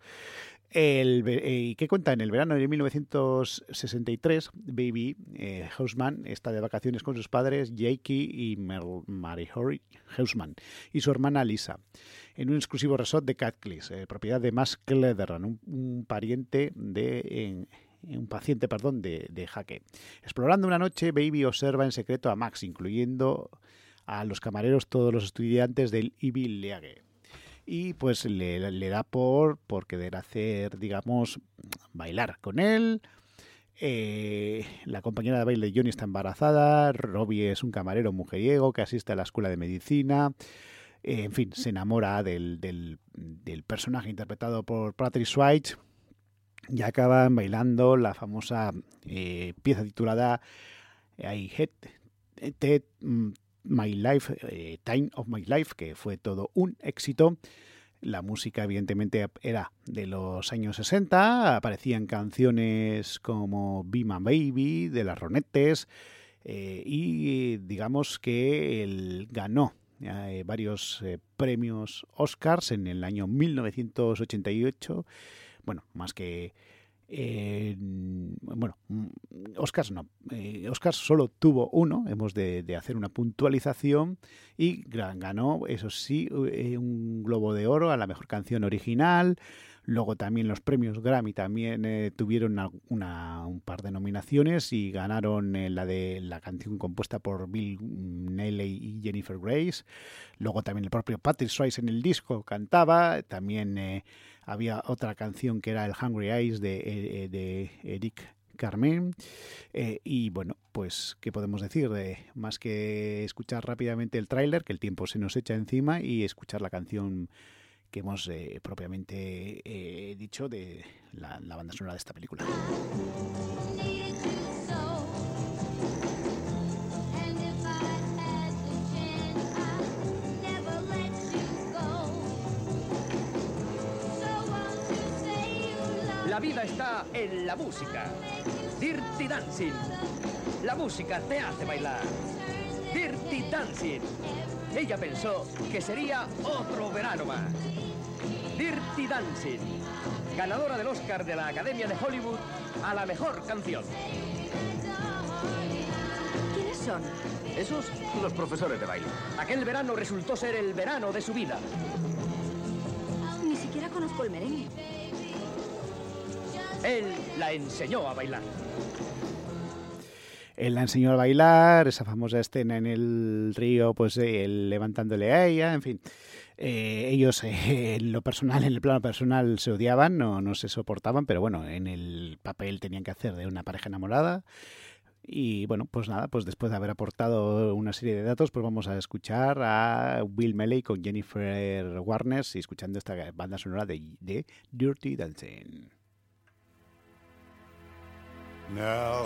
El, eh, ¿Y qué cuenta? En el verano de 1963, Baby eh, Hausman está de vacaciones con sus padres, Jakey y Mary Horry Hausman, y su hermana Lisa, en un exclusivo resort de Catcliffe, eh, propiedad de Max Clederan, un, un pariente de... en- un paciente, perdón, de, de Jaque. Explorando una noche, Baby observa en secreto a Max, incluyendo a los camareros, todos los estudiantes del Ivy League y pues le, da por, por querer hacer, digamos, bailar con él. Eh, la compañera de baile Johnny está embarazada, Robbie es un camarero mujeriego que asiste a la escuela de medicina. Eh, en fin, se enamora del, del, personaje interpretado por Patrick Swayze y acaban bailando la famosa eh, pieza titulada I Hate My Life, eh, Time of My Life, que fue todo un éxito. La música, evidentemente, era de los años 60. Aparecían canciones como Be My Baby, de las Ronettes, eh, y digamos que él ganó eh, varios premios Oscars en el año 1988. Bueno, más que eh, bueno, mm, Oscars no. Eh, solo tuvo uno, hemos de, de hacer una puntualización y gra- ganó, eso sí, eh, un Globo de Oro a la mejor canción original. Luego también los premios Grammy también eh, tuvieron una, un par de nominaciones y ganaron eh, la de la canción compuesta por Bill Neley y Jennifer Grace. Luego también el propio Patrick Swayze en el disco cantaba. También eh, había otra canción que era el Hungry Eyes de, de Eric Carmen. Y bueno, pues, ¿qué podemos decir? De, más que escuchar rápidamente el tráiler, que el tiempo se nos echa encima, y escuchar la canción que hemos eh, propiamente eh, dicho de la, la banda sonora de esta película. La vida está en la música. Dirty Dancing. La música te hace bailar. Dirty Dancing. Ella pensó que sería otro verano más. Dirty Dancing. Ganadora del Oscar de la Academia de Hollywood a la mejor canción. ¿Quiénes son? Esos, los profesores de baile. Aquel verano resultó ser el verano de su vida. Ni siquiera conozco el merengue. Él la enseñó a bailar. Él la enseñó a bailar, esa famosa escena en el río, pues él levantándole a ella, en fin. Eh, ellos eh, en lo personal, en el plano personal, se odiaban, no, no se soportaban, pero bueno, en el papel tenían que hacer de una pareja enamorada. Y bueno, pues nada, pues después de haber aportado una serie de datos, pues vamos a escuchar a Will Melley con Jennifer Warner y escuchando esta banda sonora de, Dirty Dancing. Now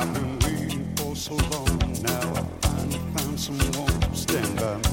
I've been waiting for so long. Now I finally found someone to stand by me.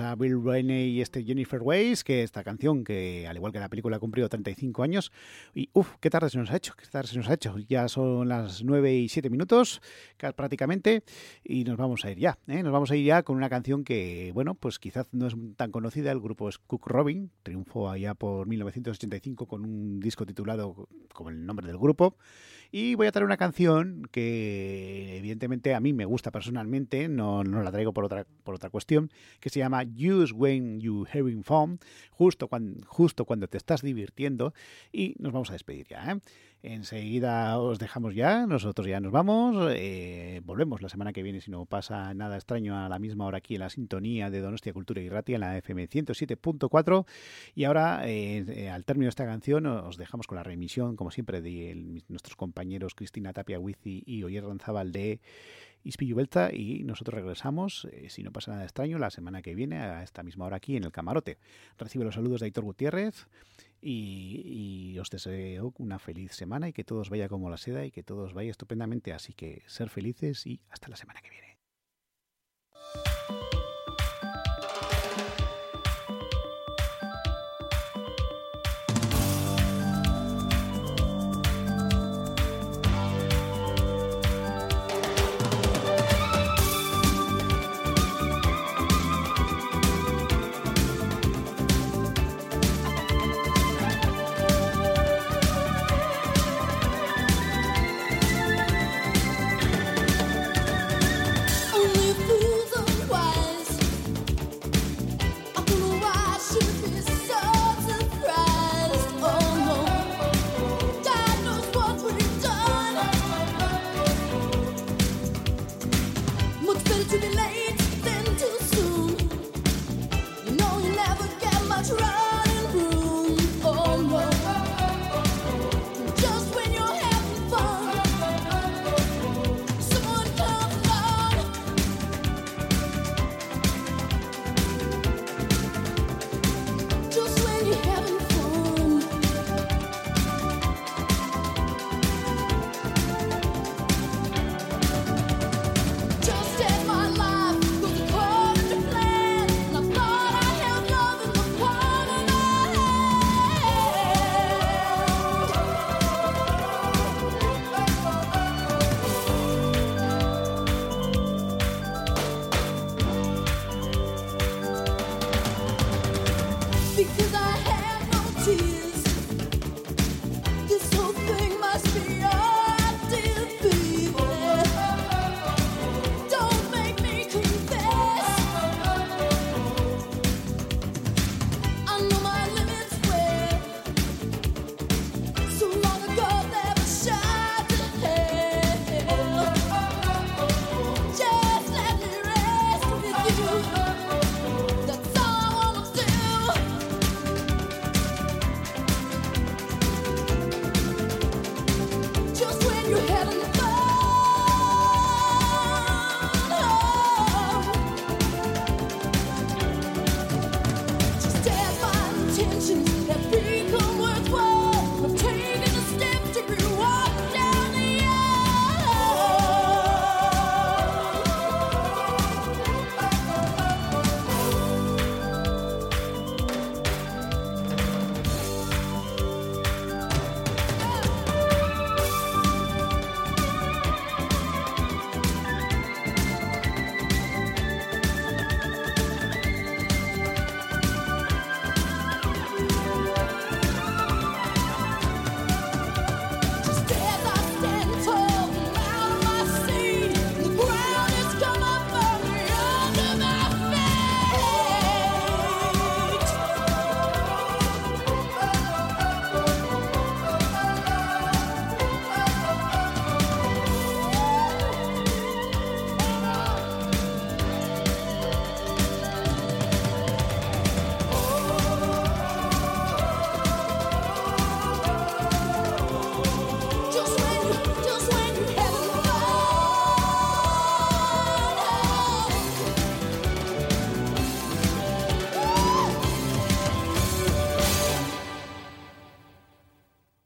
A Bill Rainey y este Jennifer Weiss, que esta canción, que al igual que la película ha cumplido 35 años, y uff, qué tarde se nos ha hecho, qué tarde se nos ha hecho. Ya son las 9 y 7 minutos ca- prácticamente, y nos vamos a ir ya. ¿eh? Nos vamos a ir ya con una canción que, bueno, pues quizás no es tan conocida, el grupo es Cook Robin, triunfó allá por 1985 con un disco titulado como el nombre del grupo. Y voy a traer una canción que evidentemente a mí me gusta personalmente, no, no la traigo por otra, por otra cuestión, que se llama Use When You Having Fun, justo cuando, justo cuando te estás divirtiendo. Y nos vamos a despedir ya. ¿eh? Enseguida os dejamos ya, nosotros ya nos vamos, eh, volvemos la semana que viene si no pasa nada extraño a la misma hora aquí en la sintonía de Donostia Cultura y Ratia en la FM 107.4 y ahora eh, al término de esta canción os dejamos con la remisión como siempre de nuestros compañeros Cristina Tapia Wizi y Oyer Ranzábal de Ispillu Belta y nosotros regresamos, eh, si no pasa nada extraño, la semana que viene a esta misma hora aquí en el camarote. Recibe los saludos de Aitor Gutiérrez y, y os deseo una feliz semana y que todos vaya como la seda y que todos vaya estupendamente. Así que ser felices y hasta la semana que viene.